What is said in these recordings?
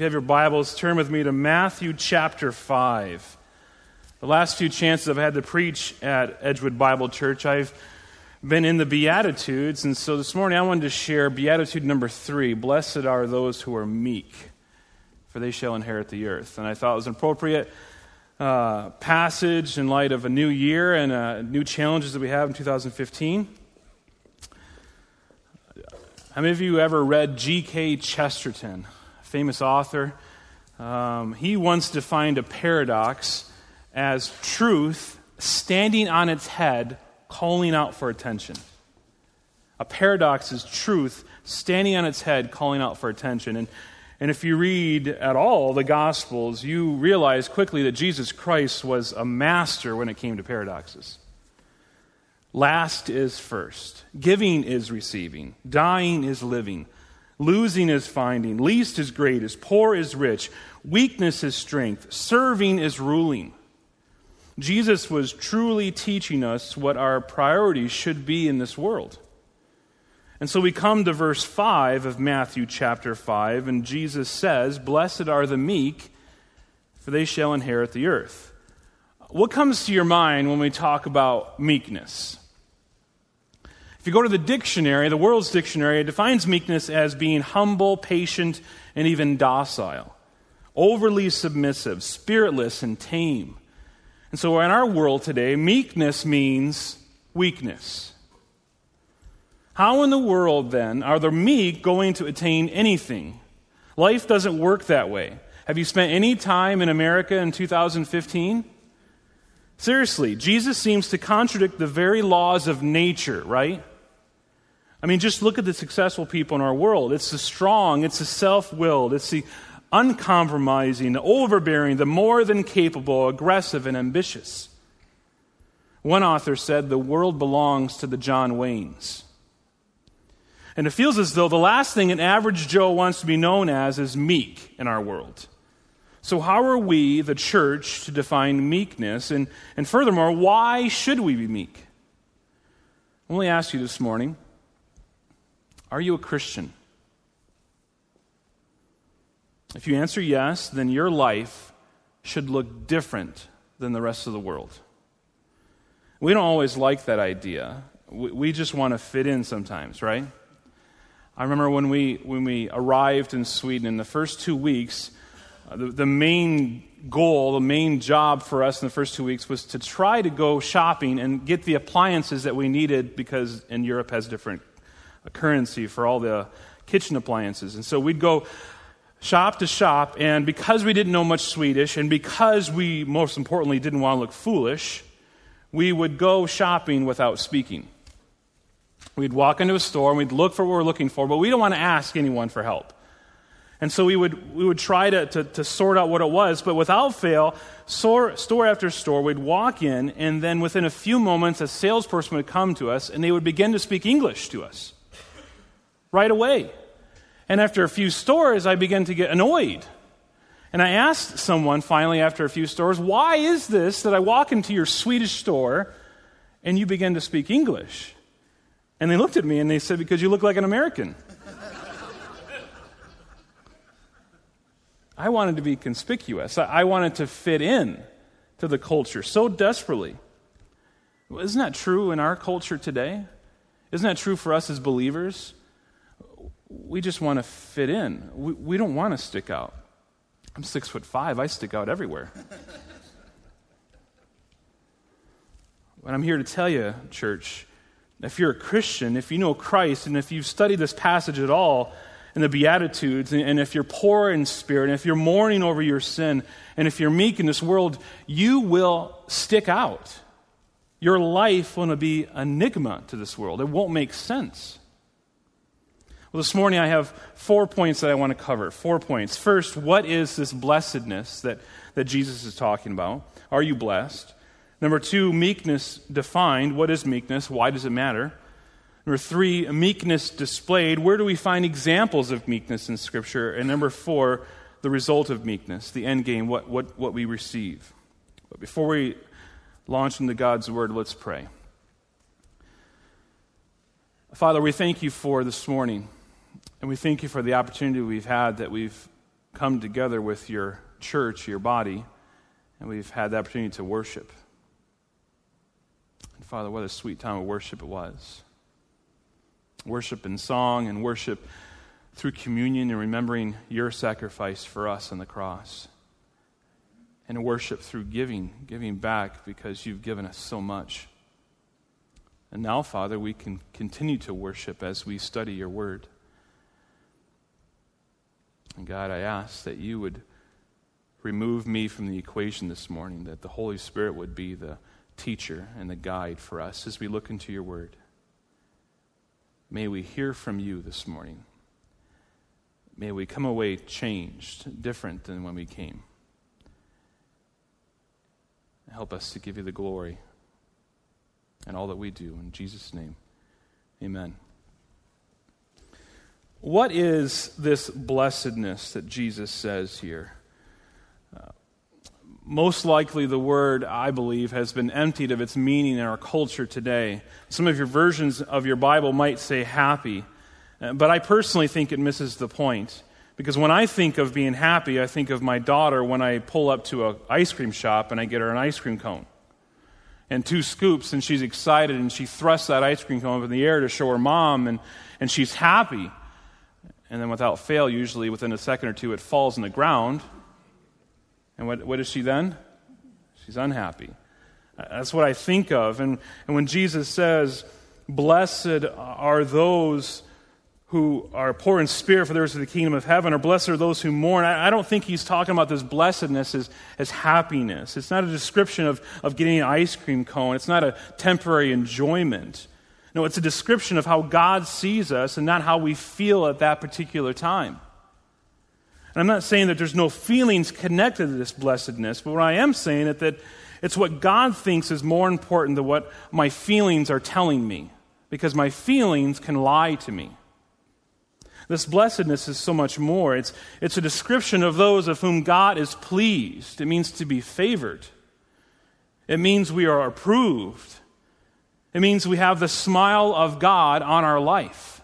you have your Bibles, turn with me to Matthew chapter 5. The last few chances I've had to preach at Edgewood Bible Church, I've been in the Beatitudes. And so this morning I wanted to share Beatitude number three Blessed are those who are meek, for they shall inherit the earth. And I thought it was an appropriate uh, passage in light of a new year and uh, new challenges that we have in 2015. How many of you ever read G.K. Chesterton? Famous author. Um, he once defined a paradox as truth standing on its head, calling out for attention. A paradox is truth standing on its head, calling out for attention. And, and if you read at all the Gospels, you realize quickly that Jesus Christ was a master when it came to paradoxes. Last is first, giving is receiving, dying is living. Losing is finding, least is greatest, poor is rich, weakness is strength, serving is ruling. Jesus was truly teaching us what our priorities should be in this world. And so we come to verse 5 of Matthew chapter 5, and Jesus says, Blessed are the meek, for they shall inherit the earth. What comes to your mind when we talk about meekness? If you go to the dictionary, the world's dictionary, it defines meekness as being humble, patient, and even docile, overly submissive, spiritless, and tame. And so in our world today, meekness means weakness. How in the world, then, are the meek going to attain anything? Life doesn't work that way. Have you spent any time in America in 2015? Seriously, Jesus seems to contradict the very laws of nature, right? I mean, just look at the successful people in our world. It's the strong, it's the self willed, it's the uncompromising, the overbearing, the more than capable, aggressive, and ambitious. One author said, The world belongs to the John Waynes. And it feels as though the last thing an average Joe wants to be known as is meek in our world. So, how are we, the church, to define meekness? And, and furthermore, why should we be meek? I only ask you this morning are you a Christian? If you answer yes, then your life should look different than the rest of the world. We don't always like that idea. We just want to fit in sometimes, right? I remember when we, when we arrived in Sweden, in the first two weeks, uh, the, the main goal, the main job for us in the first two weeks was to try to go shopping and get the appliances that we needed because in Europe has different currency for all the kitchen appliances. And so we'd go shop to shop, and because we didn't know much Swedish, and because we, most importantly, didn't want to look foolish, we would go shopping without speaking. We'd walk into a store and we'd look for what we're looking for, but we don't want to ask anyone for help. And so we would, we would try to, to, to sort out what it was, but without fail, store, store after store, we'd walk in, and then within a few moments, a salesperson would come to us and they would begin to speak English to us right away. And after a few stores, I began to get annoyed. And I asked someone finally after a few stores, why is this that I walk into your Swedish store and you begin to speak English? And they looked at me and they said, because you look like an American. I wanted to be conspicuous. I wanted to fit in to the culture so desperately. Isn't that true in our culture today? Isn't that true for us as believers? We just want to fit in. We, we don't want to stick out. I'm six foot five, I stick out everywhere. but I'm here to tell you, church, if you're a Christian, if you know Christ, and if you've studied this passage at all in the Beatitudes, and if you're poor in spirit, and if you're mourning over your sin, and if you're meek in this world, you will stick out. Your life will be enigma to this world. It won't make sense. Well, this morning I have four points that I want to cover. Four points. First, what is this blessedness that, that Jesus is talking about? Are you blessed? Number two, meekness defined. What is meekness? Why does it matter? Number three, meekness displayed. Where do we find examples of meekness in Scripture? And number four, the result of meekness, the end game, what, what, what we receive. But before we launch into God's Word, let's pray. Father, we thank you for this morning. And we thank you for the opportunity we've had that we've come together with your church, your body, and we've had the opportunity to worship. And Father, what a sweet time of worship it was. Worship in song and worship through communion and remembering your sacrifice for us on the cross. And worship through giving, giving back because you've given us so much. And now, Father, we can continue to worship as we study your word. And God, I ask that you would remove me from the equation this morning, that the Holy Spirit would be the teacher and the guide for us as we look into your word. May we hear from you this morning. May we come away changed, different than when we came. Help us to give you the glory and all that we do. In Jesus' name, amen. What is this blessedness that Jesus says here? Uh, most likely, the word, I believe, has been emptied of its meaning in our culture today. Some of your versions of your Bible might say happy, uh, but I personally think it misses the point. Because when I think of being happy, I think of my daughter when I pull up to an ice cream shop and I get her an ice cream cone and two scoops, and she's excited, and she thrusts that ice cream cone up in the air to show her mom, and, and she's happy. And then, without fail, usually within a second or two, it falls in the ground. And what, what is she then? She's unhappy. Uh, that's what I think of. And, and when Jesus says, Blessed are those who are poor in spirit, for theirs is the kingdom of heaven, or blessed are those who mourn. I, I, don't think he's talking about this blessedness as, as happiness. It's not a description of, of getting an ice cream cone, it's not a temporary enjoyment. No, it's a description of how God sees us and not how we feel at that particular time. And I'm not saying that there's no feelings connected to this blessedness, but what I am saying is that it's what God thinks is more important than what my feelings are telling me, because my feelings can lie to me. This blessedness is so much more. It's, it's a description of those of whom God is pleased. It means to be favored, it means we are approved, it means we have the smile of God on our life.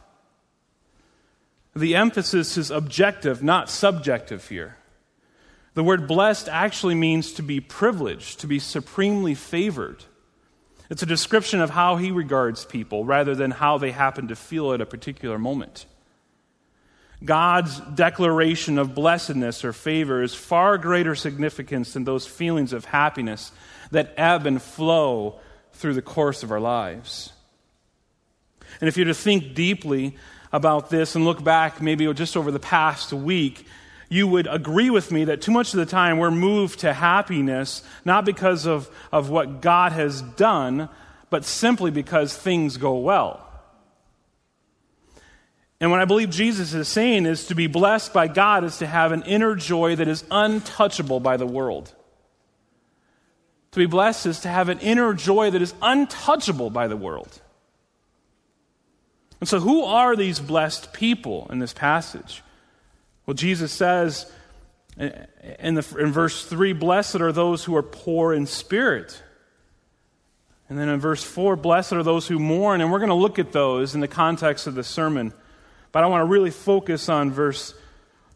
The emphasis is objective, not subjective here. The word blessed actually means to be privileged, to be supremely favored. It's a description of how he regards people rather than how they happen to feel at a particular moment. God's declaration of blessedness or favor is far greater significance than those feelings of happiness that ebb and flow through the course of our lives. And if you're to think deeply about this and look back maybe just over the past week, you would agree with me that too much of the time we're moved to happiness not because of, of what God has done, but simply because things go well. And what I believe Jesus is saying is to be blessed by God is to have an inner joy that is untouchable by the world. To be blessed is to have an inner joy that is untouchable by the world. And so, who are these blessed people in this passage? Well, Jesus says in, the, in verse 3 Blessed are those who are poor in spirit. And then in verse 4, Blessed are those who mourn. And we're going to look at those in the context of the sermon. But I want to really focus on verse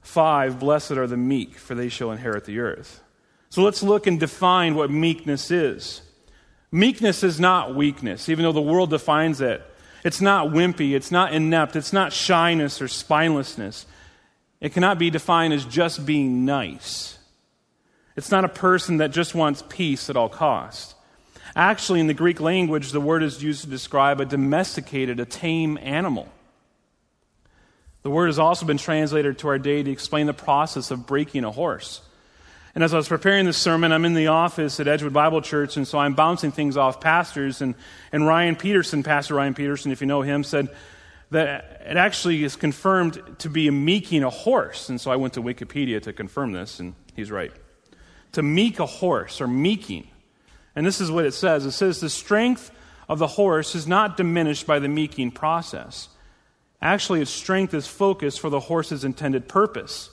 5 Blessed are the meek, for they shall inherit the earth. So let's look and define what meekness is. Meekness is not weakness, even though the world defines it. It's not wimpy, it's not inept, it's not shyness or spinelessness. It cannot be defined as just being nice. It's not a person that just wants peace at all cost. Actually, in the Greek language, the word is used to describe a domesticated, a tame animal. The word has also been translated to our day to explain the process of breaking a horse. And as I was preparing this sermon, I'm in the office at Edgewood Bible Church, and so I'm bouncing things off pastors. And, and Ryan Peterson, Pastor Ryan Peterson, if you know him, said that it actually is confirmed to be a meeking a horse. And so I went to Wikipedia to confirm this, and he's right. To meek a horse, or meeking. And this is what it says it says, the strength of the horse is not diminished by the meeking process. Actually, its strength is focused for the horse's intended purpose.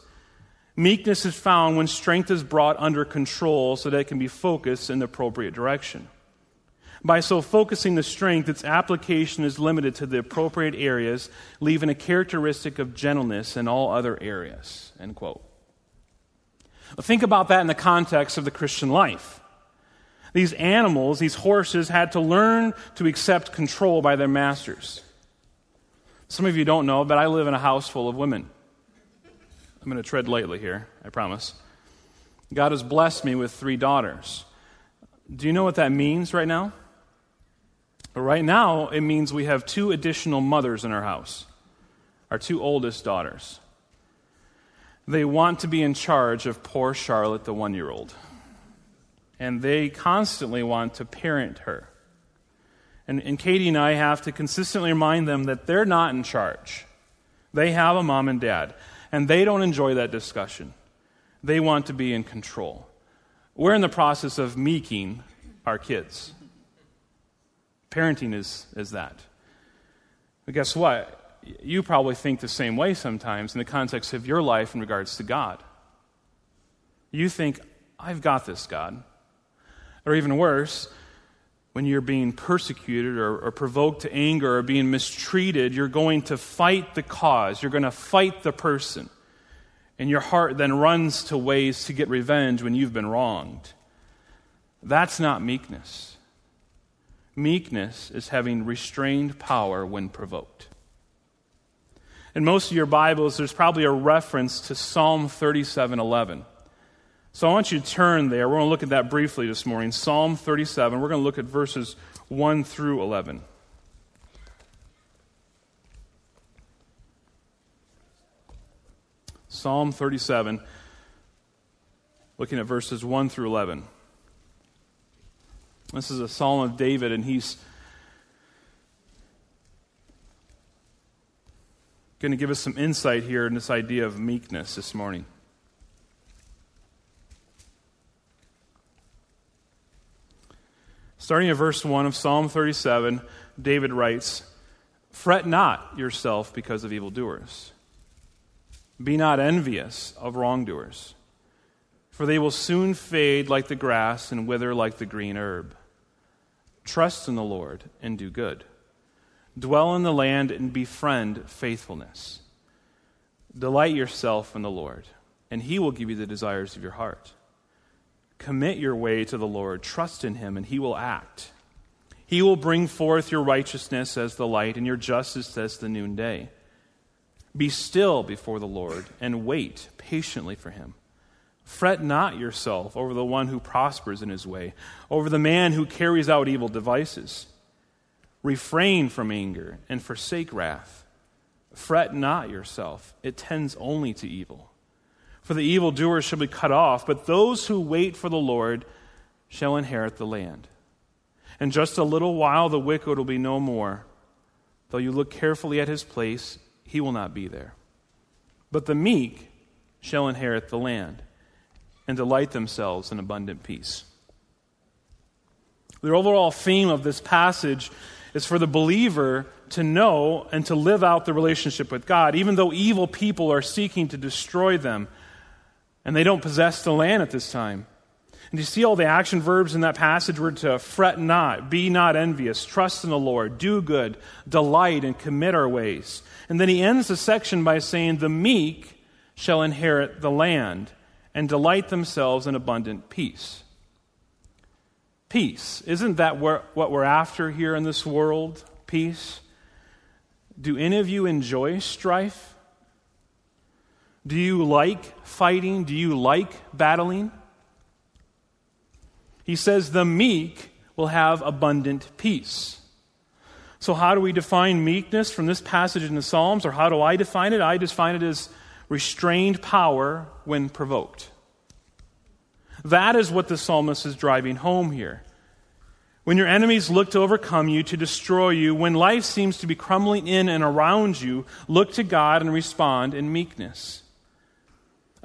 Meekness is found when strength is brought under control so that it can be focused in the appropriate direction. By so focusing the strength, its application is limited to the appropriate areas, leaving a characteristic of gentleness in all other areas. End quote. Think about that in the context of the Christian life. These animals, these horses, had to learn to accept control by their masters. Some of you don't know, but I live in a house full of women. I'm going to tread lightly here, I promise. God has blessed me with three daughters. Do you know what that means right now? Right now, it means we have two additional mothers in our house, our two oldest daughters. They want to be in charge of poor Charlotte, the one year old and they constantly want to parent her. And, and Katie and I have to consistently remind them that they're not in charge. They have a mom and dad, and they don't enjoy that discussion. They want to be in control. We're in the process of meeking our kids. Parenting is, is that. But guess what? You probably think the same way sometimes in the context of your life in regards to God. You think, I've got this, God. Or even worse, when you're being persecuted or, or, provoked to anger or being mistreated, you're going to fight the cause. You're going to fight the person. And your heart then runs to ways to get revenge when you've been wronged. That's not meekness. Meekness is having restrained power when provoked. In most of your Bibles, there's probably a reference to Psalm 37 11. So I want you to turn there. We're going to look at that briefly this morning. Psalm 37. We're going to look at verses 1 through 11. Psalm 37, looking at verses 1 through 11. This is a psalm of David, and he's going to give us some insight here in this idea of meekness this morning. Starting at verse 1 of Psalm 37, David writes, Fret not yourself because of evildoers. Be not envious of wrongdoers, for they will soon fade like the grass and wither like the green herb. Trust in the Lord and do good. Dwell in the land and befriend faithfulness. Delight yourself in the Lord, and he will give you the desires of your heart. Commit your way to the Lord, trust in him, and he will act. He will bring forth your righteousness as the light and your justice as the noonday. Be still before the Lord and wait patiently for him. Fret not yourself over the one who prospers in his way, over the man who carries out evil devices. Refrain from anger and forsake wrath. Fret not yourself, it tends only to evil for the evildoers shall be cut off, but those who wait for the Lord shall inherit the land. In just a little while the wicked will be no more. Though you look carefully at his place, he will not be there. But the meek shall inherit the land and delight themselves in abundant peace. The overall theme of this passage is for the believer to know and to live out the relationship with God, even though evil people are seeking to destroy them and they don't possess the land at this time. And you see all the action verbs in that passage were to fret not, be not envious, trust in the Lord, do good, delight, and commit our ways. And then he ends the section by saying, The meek shall inherit the land and delight themselves in abundant peace. Peace. Isn't that what we're after here in this world? Peace. Do any of you enjoy strife? Do you like fighting? Do you like battling? He says, The meek will have abundant peace. So, how do we define meekness from this passage in the Psalms, or how do I define it? I define it as restrained power when provoked. That is what the psalmist is driving home here. When your enemies look to overcome you, to destroy you, when life seems to be crumbling in and around you, look to God and respond in meekness.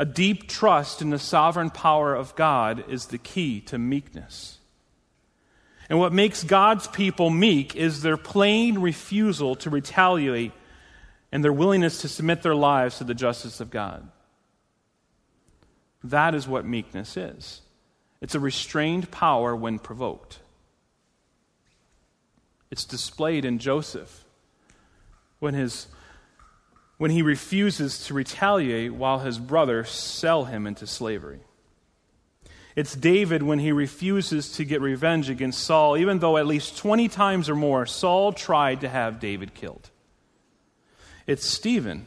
A deep trust in the sovereign power of God is the key to meekness. And what makes God's people meek is their plain refusal to retaliate and their willingness to submit their lives to the justice of God. That is what meekness is it's a restrained power when provoked. It's displayed in Joseph when his when he refuses to retaliate while his brothers sell him into slavery. It's David when he refuses to get revenge against Saul, even though at least 20 times or more Saul tried to have David killed. It's Stephen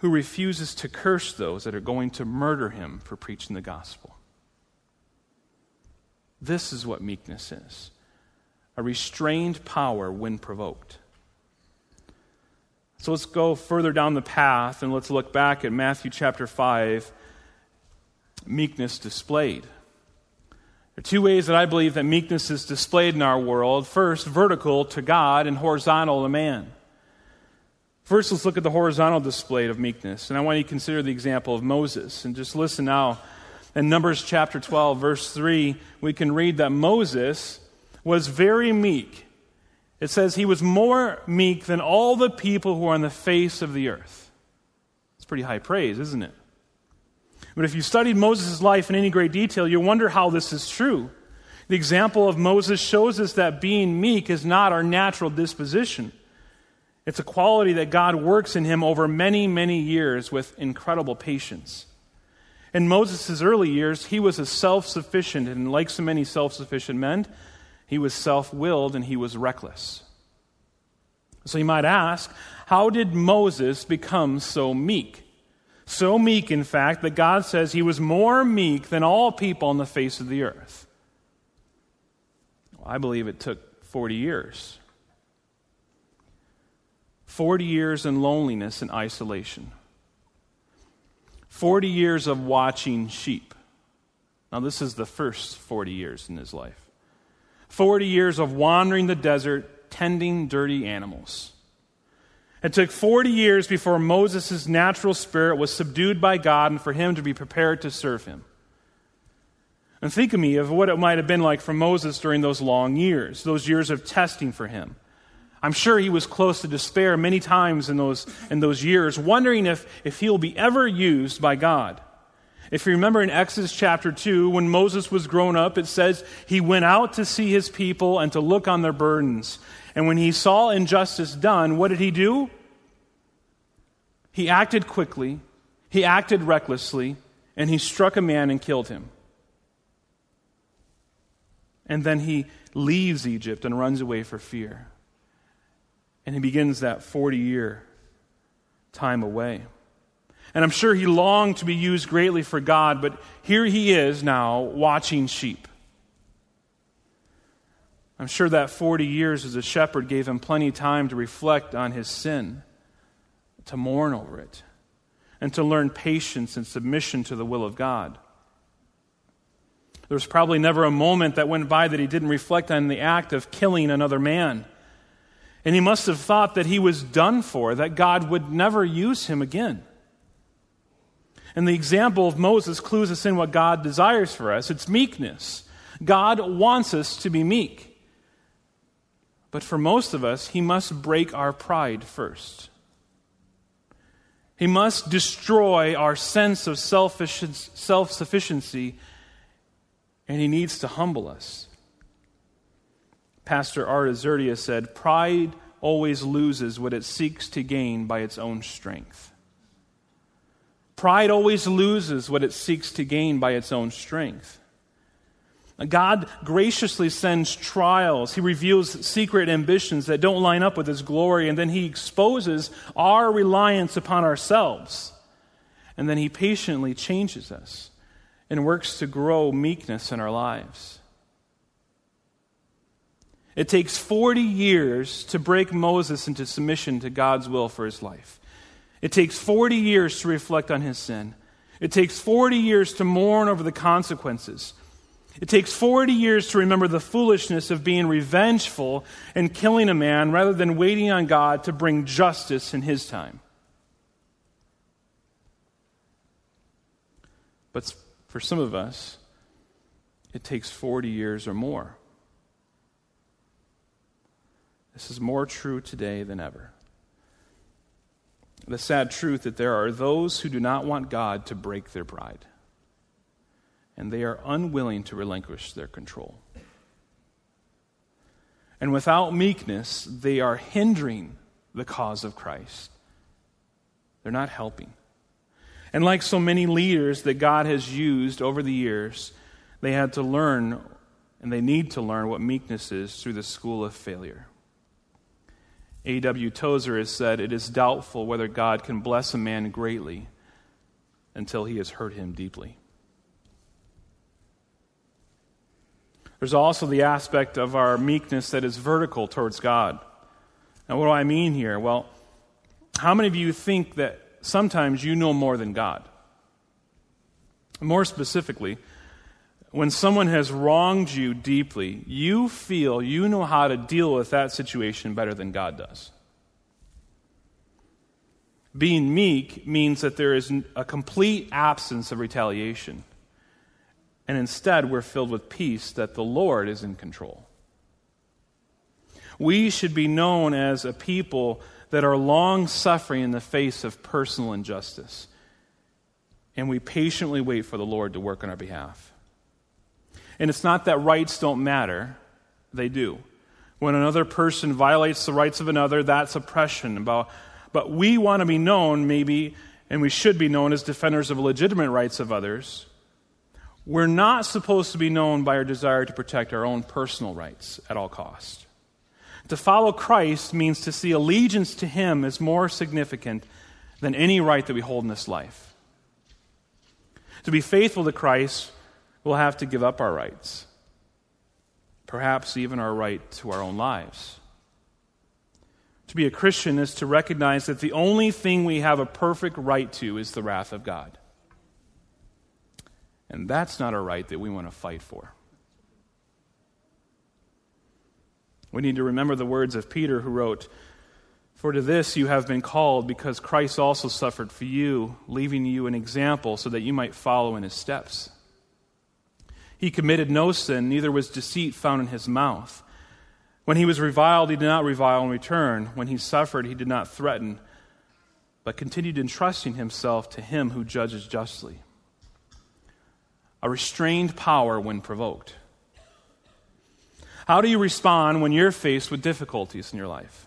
who refuses to curse those that are going to murder him for preaching the gospel. This is what meekness is a restrained power when provoked. So let's go further down the path and let's look back at Matthew chapter 5 meekness displayed. There are two ways that I believe that meekness is displayed in our world. First, vertical to God and horizontal to man. First, let's look at the horizontal display of meekness. And I want you to consider the example of Moses. And just listen now. In Numbers chapter 12, verse 3, we can read that Moses was very meek. It says he was more meek than all the people who are on the face of the earth. It's pretty high praise, isn't it? But if you studied Moses' life in any great detail, you wonder how this is true. The example of Moses shows us that being meek is not our natural disposition. It's a quality that God works in him over many, many years with incredible patience. In Moses' early years, he was a self sufficient, and like so many self sufficient men, he was self willed and he was reckless. So you might ask, how did Moses become so meek? So meek, in fact, that God says he was more meek than all people on the face of the earth. Well, I believe it took 40 years. 40 years in loneliness and isolation. 40 years of watching sheep. Now, this is the first 40 years in his life. 40 years of wandering the desert, tending dirty animals. It took 40 years before Moses' natural spirit was subdued by God and for him to be prepared to serve him. And think of me of what it might have been like for Moses during those long years, those years of testing for him. I'm sure he was close to despair many times in those, in those years, wondering if, if he'll be ever used by God. If you remember in Exodus chapter 2, when Moses was grown up, it says he went out to see his people and to look on their burdens. And when he saw injustice done, what did he do? He acted quickly, he acted recklessly, and he struck a man and killed him. And then he leaves Egypt and runs away for fear. And he begins that 40 year time away. And I'm sure he longed to be used greatly for God, but here he is now watching sheep. I'm sure that 40 years as a shepherd gave him plenty of time to reflect on his sin to mourn over it, and to learn patience and submission to the will of God. There was probably never a moment that went by that he didn't reflect on the act of killing another man. And he must have thought that he was done for, that God would never use him again. And the example of Moses clues us in what God desires for us it's meekness. God wants us to be meek. But for most of us, he must break our pride first. He must destroy our sense of self sufficiency, and he needs to humble us. Pastor Art Azurdia said, Pride always loses what it seeks to gain by its own strength. Pride always loses what it seeks to gain by its own strength. God graciously sends trials. He reveals secret ambitions that don't line up with His glory, and then He exposes our reliance upon ourselves. And then He patiently changes us and works to grow meekness in our lives. It takes 40 years to break Moses into submission to God's will for his life. It takes 40 years to reflect on his sin. It takes 40 years to mourn over the consequences. It takes 40 years to remember the foolishness of being revengeful and killing a man rather than waiting on God to bring justice in his time. But for some of us, it takes 40 years or more. This is more true today than ever. The sad truth that there are those who do not want God to break their pride and they are unwilling to relinquish their control. And without meekness, they are hindering the cause of Christ. They're not helping. And like so many leaders that God has used over the years, they had to learn and they need to learn what meekness is through the school of failure. A.W. Tozer has said, It is doubtful whether God can bless a man greatly until he has hurt him deeply. There's also the aspect of our meekness that is vertical towards God. Now, what do I mean here? Well, how many of you think that sometimes you know more than God? More specifically, when someone has wronged you deeply, you feel you know how to deal with that situation better than God does. Being meek means that there is a complete absence of retaliation. And instead, we're filled with peace that the Lord is in control. We should be known as a people that are long suffering in the face of personal injustice. And we patiently wait for the Lord to work on our behalf. And it's not that rights don't matter, they do. When another person violates the rights of another, that's oppression. But we want to be known, maybe, and we should be known as defenders of legitimate rights of others. We're not supposed to be known by our desire to protect our own personal rights at all cost. To follow Christ means to see allegiance to Him as more significant than any right that we hold in this life. To be faithful to Christ we'll have to give up our rights, perhaps even our right to our own lives. To be a Christian is to recognize that the only thing we have a perfect right to is the wrath of God. And that's not a right that we want to fight for. We need to remember the words of Peter, who wrote, For to this you have been called, because Christ also suffered for you, leaving you an example so that you might follow in his steps. He committed no sin, neither was deceit found in his mouth. When he was reviled, he did not revile in return. When he suffered, he did not threaten, but continued entrusting himself to him who judges justly. A restrained power when provoked. How do you respond when you're faced with difficulties in your life?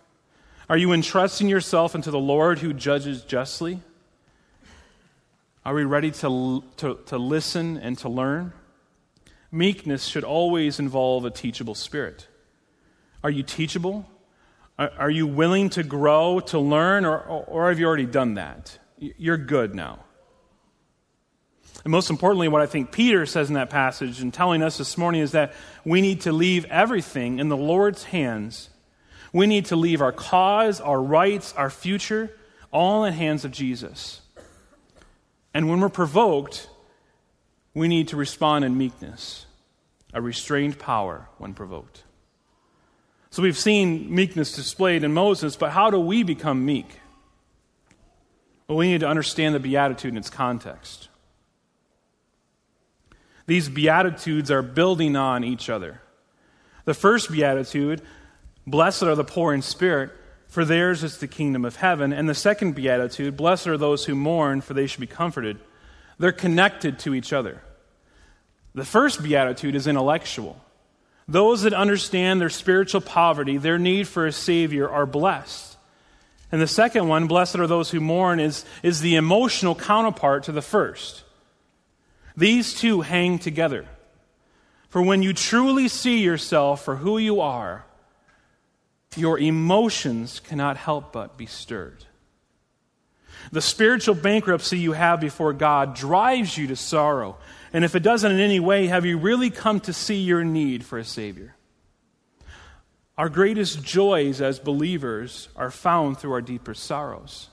Are you entrusting yourself into the Lord who judges justly? Are we ready to, to, to listen and to learn? Meekness should always involve a teachable spirit. Are you teachable? Are, you willing to grow, to learn, or, or have you already done that? You're good now. And most importantly, what I think Peter says in that passage and telling us this morning is that we need to leave everything in the Lord's hands. We need to leave our cause, our rights, our future, all in the hands of Jesus. And when we're provoked, we need to respond in meekness, a restrained power when provoked. So we've seen meekness displayed in Moses, but how do we become meek? Well, we need to understand the Beatitude in its context. These Beatitudes are building on each other. The first Beatitude, blessed are the poor in spirit, for theirs is the kingdom of heaven. And the second Beatitude, blessed are those who mourn, for they shall be comforted. They're connected to each other. The first beatitude is intellectual. Those that understand their spiritual poverty, their need for a Savior, are blessed. And the second one, blessed are those who mourn, is, is the emotional counterpart to the first. These two hang together. For when you truly see yourself for who you are, your emotions cannot help but be stirred. The spiritual bankruptcy you have before God drives you to sorrow. And if it doesn't in any way, have you really come to see your need for a Savior? Our greatest joys as believers are found through our deeper sorrows.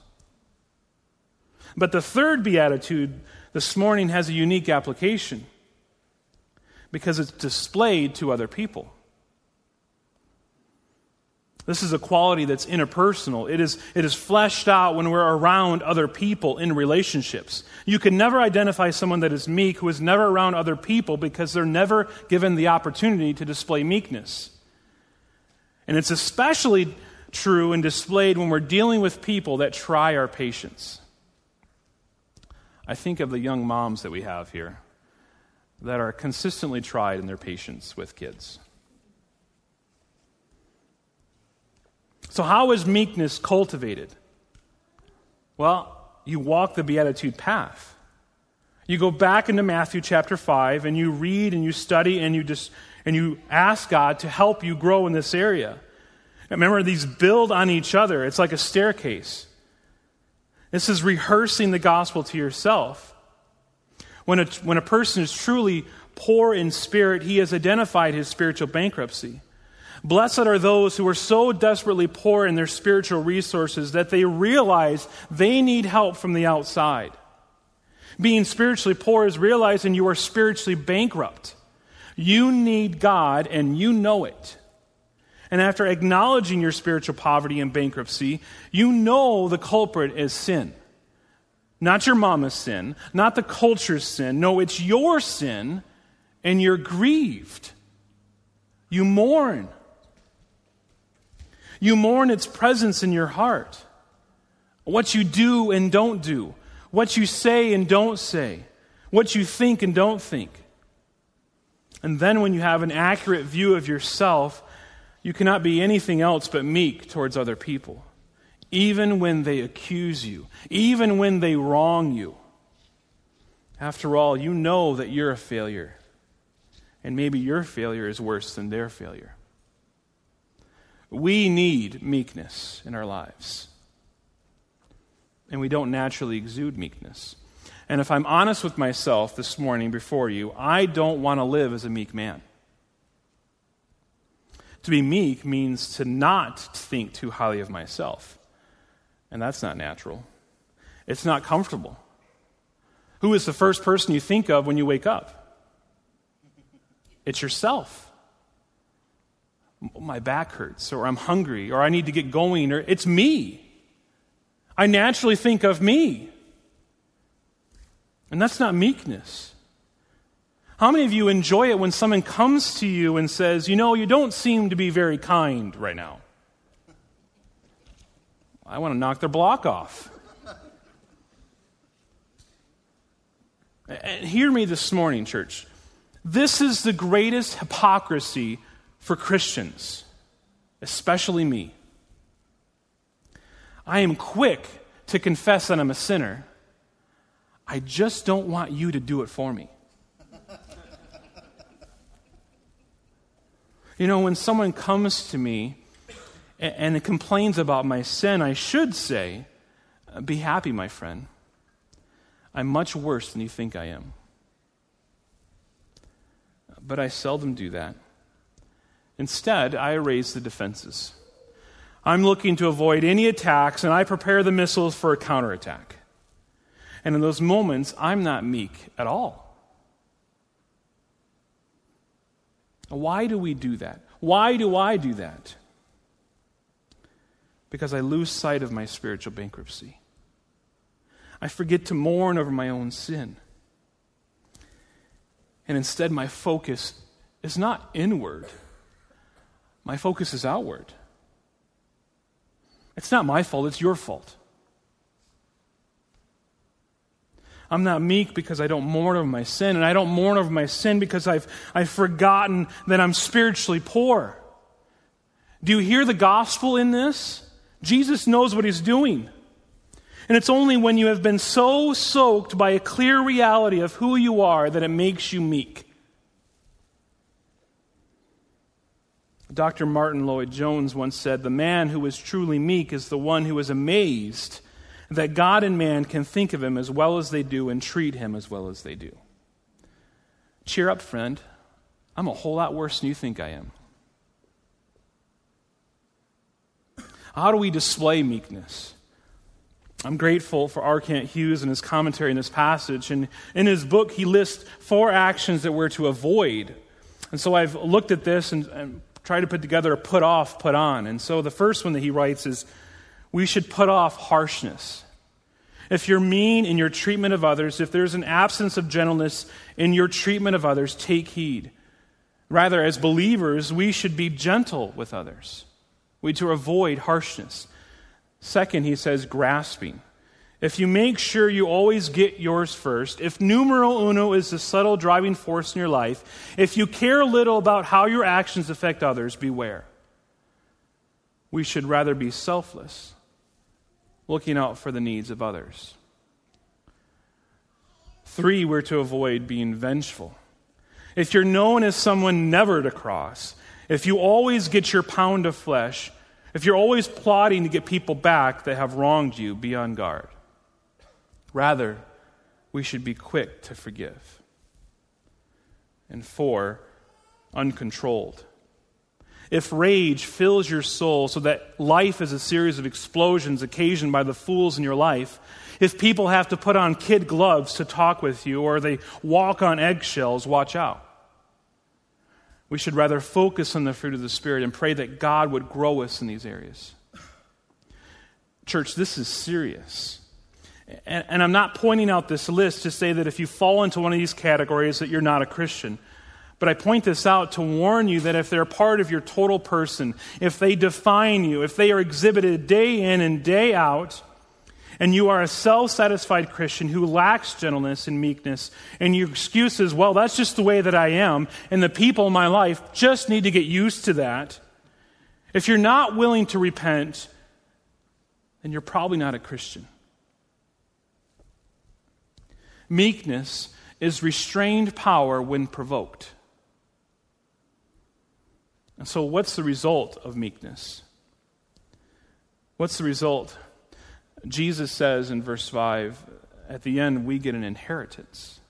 But the third beatitude this morning has a unique application because it's displayed to other people. This is a quality that's interpersonal. It is, it is fleshed out when we're around other people in relationships. You can never identify someone that is meek who is never around other people because they're never given the opportunity to display meekness. And it's especially true and displayed when we're dealing with people that try our patience. I think of the young moms that we have here that are consistently tried in their patience with kids. So, how is meekness cultivated? Well, you walk the Beatitude path. You go back into Matthew chapter 5 and you read and you study and you just and you ask God to help you grow in this area. Remember, these build on each other. It's like a staircase. This is rehearsing the gospel to yourself. When a, when a person is truly poor in spirit, he has identified his spiritual bankruptcy. Blessed are those who are so desperately poor in their spiritual resources that they realize they need help from the outside. Being spiritually poor is realizing you are spiritually bankrupt. You need God and you know it. And after acknowledging your spiritual poverty and bankruptcy, you know the culprit is sin. Not your mama's sin, not the culture's sin. No, it's your sin, and you're grieved. You mourn. You mourn its presence in your heart. What you do and don't do, what you say and don't say, what you think and don't think. And then, when you have an accurate view of yourself, you cannot be anything else but meek towards other people, even when they accuse you, even when they wrong you. After all, you know that you're a failure, and maybe your failure is worse than their failure. We need meekness in our lives, and we don't naturally exude meekness. And if I'm honest with myself this morning before you, I don't want to live as a meek man. To be meek means to not think too highly of myself. And that's not natural. It's not comfortable. Who is the first person you think of when you wake up? It's yourself. My back hurts, or I'm hungry, or I need to get going, or it's me. I naturally think of me. And that's not meekness. How many of you enjoy it when someone comes to you and says, You know, you don't seem to be very kind right now? I want to knock their block off. And hear me this morning, church. This is the greatest hypocrisy for Christians, especially me. I am quick to confess that I'm a sinner. I just don't want you to do it for me. You know, when someone comes to me and, and complains about my sin, I should say, uh, Be happy, my friend. I'm much worse than you think I am. But I seldom do that. Instead, I raise the defenses. I'm looking to avoid any attacks, and I prepare the missiles for a counterattack. And in those moments, I'm not meek at all. Why do we do that? Why do I do that? Because I lose sight of my spiritual bankruptcy. I forget to mourn over my own sin. And instead, my focus is not inward, my focus is outward. It's not my fault, it's your fault. I'm not meek because I don't mourn over my sin, and I don't mourn over my sin because I've, I've forgotten that I'm spiritually poor. Do you hear the gospel in this? Jesus knows what he's doing. And it's only when you have been so soaked by a clear reality of who you are that it makes you meek. Dr. Martyn Lloyd-Jones once said, The man who is truly meek is the one who is amazed that God and man can think of him as well as they do and treat him as well as they do. Cheer up, friend. I'm a whole lot worse than you think I am. How do we display meekness? I'm grateful for R. Kent Hughes and his commentary in this passage. And in his book, he lists four actions that we're to avoid. And so I've looked at this and, and tried to put together a put off, put on. And so the first one that he writes is we should put off harshness. If you're mean in your treatment of others, if there's an absence of gentleness in your treatment of others, take heed. Rather, as believers, we should be gentle with others. We to avoid harshness. Second, he says, grasping. If you make sure you always get yours first, if numero uno is the subtle driving force in your life, if you care little about how your actions affect others, beware. We should rather be selfless looking out for the needs of others. Three, we're to avoid being vengeful. If you're known as someone never to cross, if you always get your pound of flesh, if you're always plotting to get people back that have wronged you, be on guard. Rather, we should be quick to forgive. And four, uncontrolled. If rage fills your soul so that life is a series of explosions occasioned by the fools in your life, if people have to put on kid gloves to talk with you or they walk on eggshells, watch out. We should rather focus on the fruit of the Spirit and pray that God would grow us in these areas. Church, this is serious. And, and, I'm not pointing out this list to say that if you fall into one of these categories that you're not a Christian. But I point this out to warn you that if they're part of your total person, if they define you, if they are exhibited day in and day out, and you are a self satisfied Christian who lacks gentleness and meekness, and your excuse is, well, that's just the way that I am, and the people in my life just need to get used to that. If you're not willing to repent, then you're probably not a Christian. Meekness is restrained power when provoked. And so, what's the result of meekness? What's the result? Jesus says in verse 5, at the end, we get an inheritance.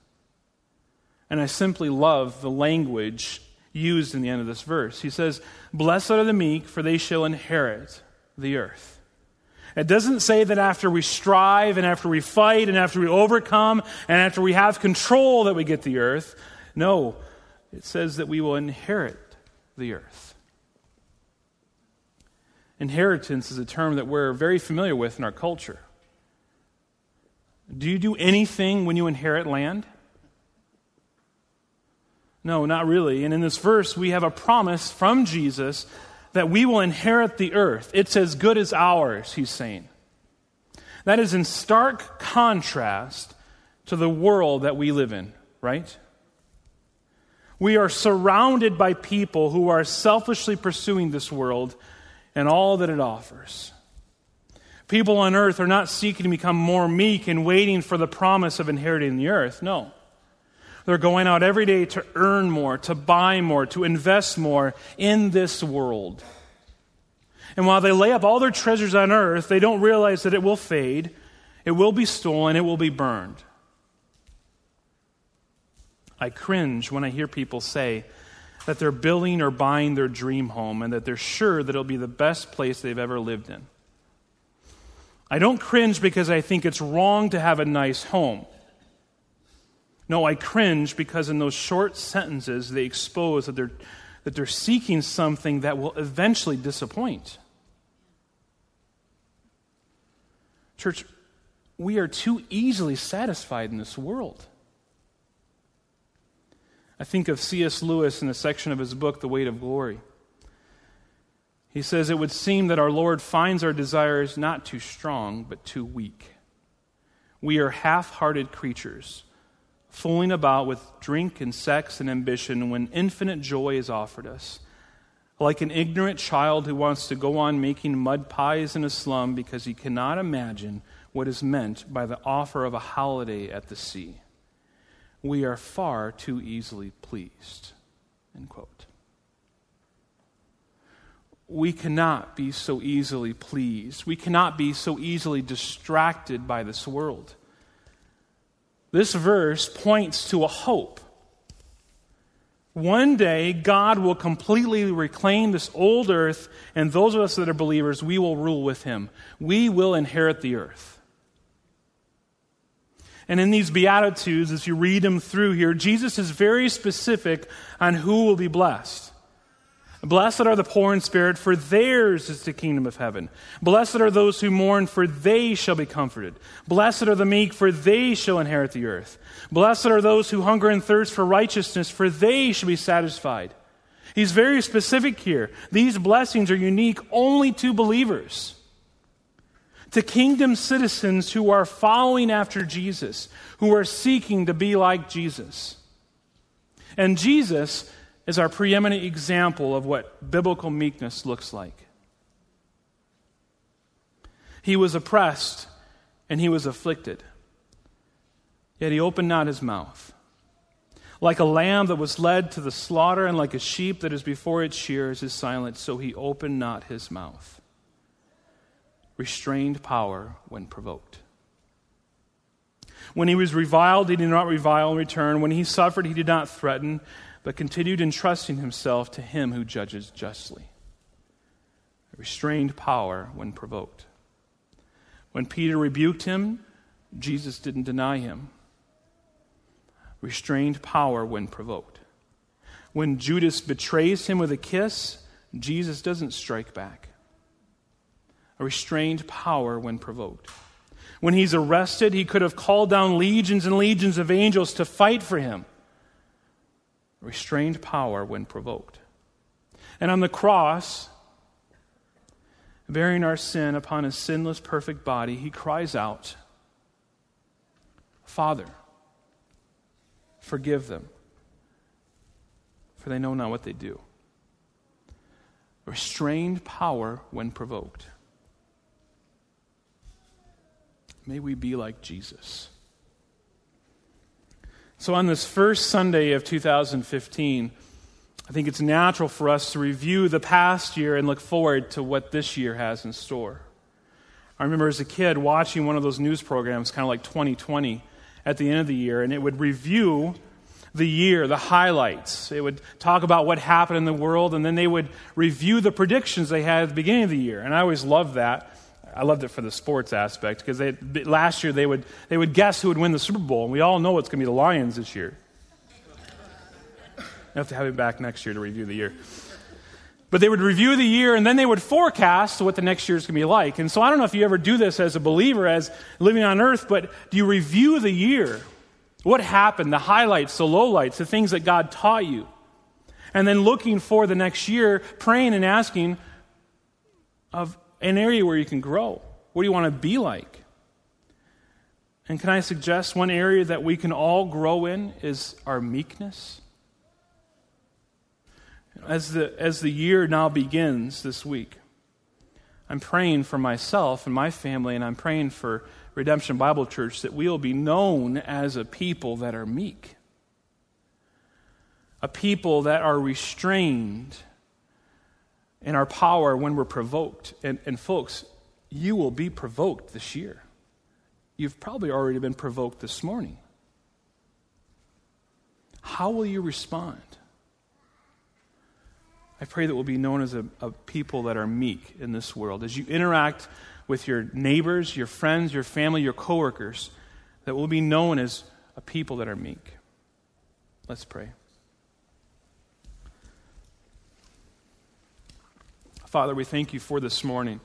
And I simply love the language used in the end of this verse. He says, Blessed are the meek, for they shall inherit the earth. It doesn't say that after we strive and after we fight and after we overcome and after we have control that we get the earth. No, it says that we will inherit the earth. Inheritance is a term that we're very familiar with in our culture. Do you do anything when you inherit land? No, not really. And in this verse, we have a promise from Jesus that we will inherit the earth. It's as good as ours, he's saying. That is in stark contrast to the world that we live in, right? We are surrounded by people who are selfishly pursuing this world and all that it offers. People on earth are not seeking to become more meek and waiting for the promise of inheriting the earth. No. They're going out every day to earn more, to buy more, to invest more in this world. And while they lay up all their treasures on earth, they don't realize that it will fade, it will be stolen, it will be burned. I cringe when I hear people say, that they're building or buying their dream home and that they're sure that it'll be the best place they've ever lived in. I don't cringe because I think it's wrong to have a nice home. No, I cringe because in those short sentences they expose that they're, that they're seeking something that will eventually disappoint. Church, we are too easily satisfied in this world. I think of C.S. Lewis in a section of his book, The Weight of Glory. He says, It would seem that our Lord finds our desires not too strong, but too weak. We are half hearted creatures, fooling about with drink and sex and ambition when infinite joy is offered us. Like an ignorant child who wants to go on making mud pies in a slum because he cannot imagine what is meant by the offer of a holiday at the sea we are far too easily pleased. End quote. We cannot be so easily pleased. We cannot be so easily distracted by this world. This verse points to a hope. One day, God will completely reclaim this old earth, and those of us that are believers, we will rule with Him. We will inherit the earth. And in these Beatitudes, as you read them through here, Jesus is very specific on who will be blessed. Blessed are the poor in spirit, for theirs is the kingdom of heaven. Blessed are those who mourn, for they shall be comforted. Blessed are the meek, for they shall inherit the earth. Blessed are those who hunger and thirst for righteousness, for they shall be satisfied. He's very specific here. These blessings are unique only to believers to kingdom citizens who are following after Jesus, who are seeking to be like Jesus. And Jesus is our preeminent example of what biblical meekness looks like. He was oppressed and he was afflicted. Yet he opened not his mouth. Like a lamb that was led to the slaughter, and like a sheep that is before its shears is silent, so he opened not his mouth. Restrained power when provoked. When he was reviled, he did not revile in return. When he suffered, he did not threaten, but continued entrusting himself to him who judges justly. Restrained power when provoked. When Peter rebuked him, Jesus didn't deny him restrained power when provoked. When Judas betrays him with a kiss, Jesus doesn't strike back. A restrained power when provoked. When he's arrested, he could have called down legions and legions of angels to fight for him. Restrained power when provoked. And on the cross, bearing our sin upon his sinless, perfect body, he cries out, Father, Forgive them, for they know not what they do. Restrained power when provoked. May we be like Jesus. So, on this first Sunday of 2015, I think it's natural for us to review the past year and look forward to what this year has in store. I remember as a kid watching one of those news programs, kind of like 2020, at the end of the year, and it would review the year, the highlights. It would talk about what happened in the world, and then they would review the predictions they had at the beginning of the year. And I always loved that. I loved it for the sports aspect because last year they would, they would guess who would win the Super Bowl, and we all know it's going to be the Lions this year. I have to have him back next year to review the year. But they would review the year and then they would forecast what the next year is going to be like. And so I don't know if you ever do this as a believer, as living on earth, but do you review the year? What happened, the highlights, the lowlights, the things that God taught you? And then looking for the next year, praying and asking of an area where you can grow. What do you want to be like? And can I suggest one area that we can all grow in is our meekness? As the, as the year now begins this week, I'm praying for myself and my family, and I'm praying for Redemption Bible Church that we will be known as a people that are meek, a people that are restrained in our power when we're provoked. And, and folks, you will be provoked this year. You've probably already been provoked this morning. How will you respond? I pray that we'll be known as a, a, people that are meek in this world. As you interact with your neighbors, your friends, your family, your coworkers, that we'll be known as a people that are meek. Let's pray. Father, we thank you for this morning.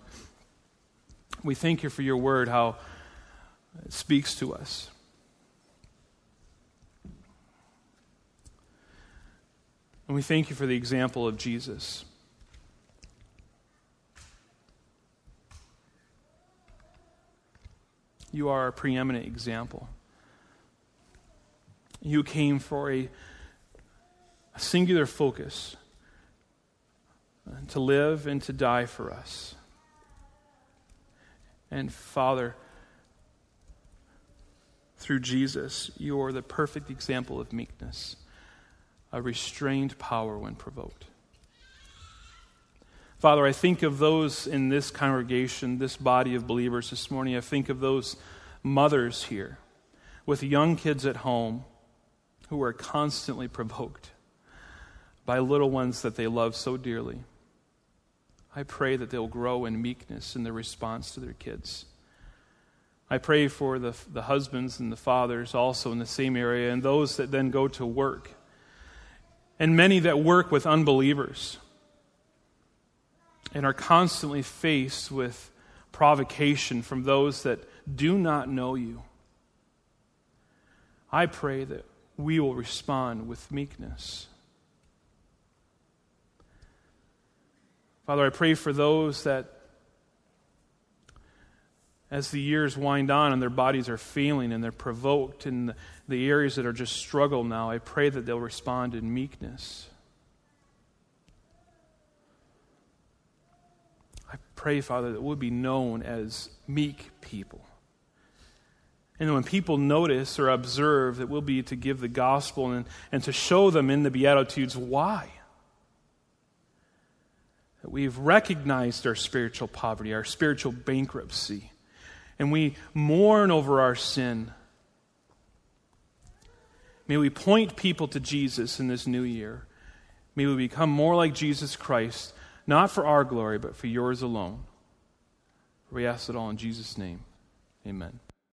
We thank you for your word, how it speaks to us. And we thank you for the example of Jesus. You are a preeminent example. You came for a, a singular focus to live and to die for us. And Father, through Jesus, you are the perfect example of meekness a restrained power when provoked. Father, I think of those in this congregation, this body of believers this morning. I think of those mothers here with young kids at home who are constantly provoked by little ones that they love so dearly. I pray that they'll grow in meekness in their response to their kids. I pray for the, the husbands and the fathers also in the same area and those that then go to work and many that work with unbelievers and are constantly faced with provocation from those that do not know you. I pray that we will respond with meekness. Father, I pray for those that, as the years wind on and their bodies are failing and they're provoked in the, areas that are just struggle now, I pray that they'll respond in meekness. I pray, Father, that we'll be known as meek people. And when people notice or observe, it will be to give the gospel and, and to show them in the Beatitudes why. That we've recognized our spiritual poverty, our spiritual bankruptcy, and we mourn over our sin. May we point people to Jesus in this new year. May we become more like Jesus Christ, not for our glory, but for yours alone. We ask it all in Jesus' name. Amen.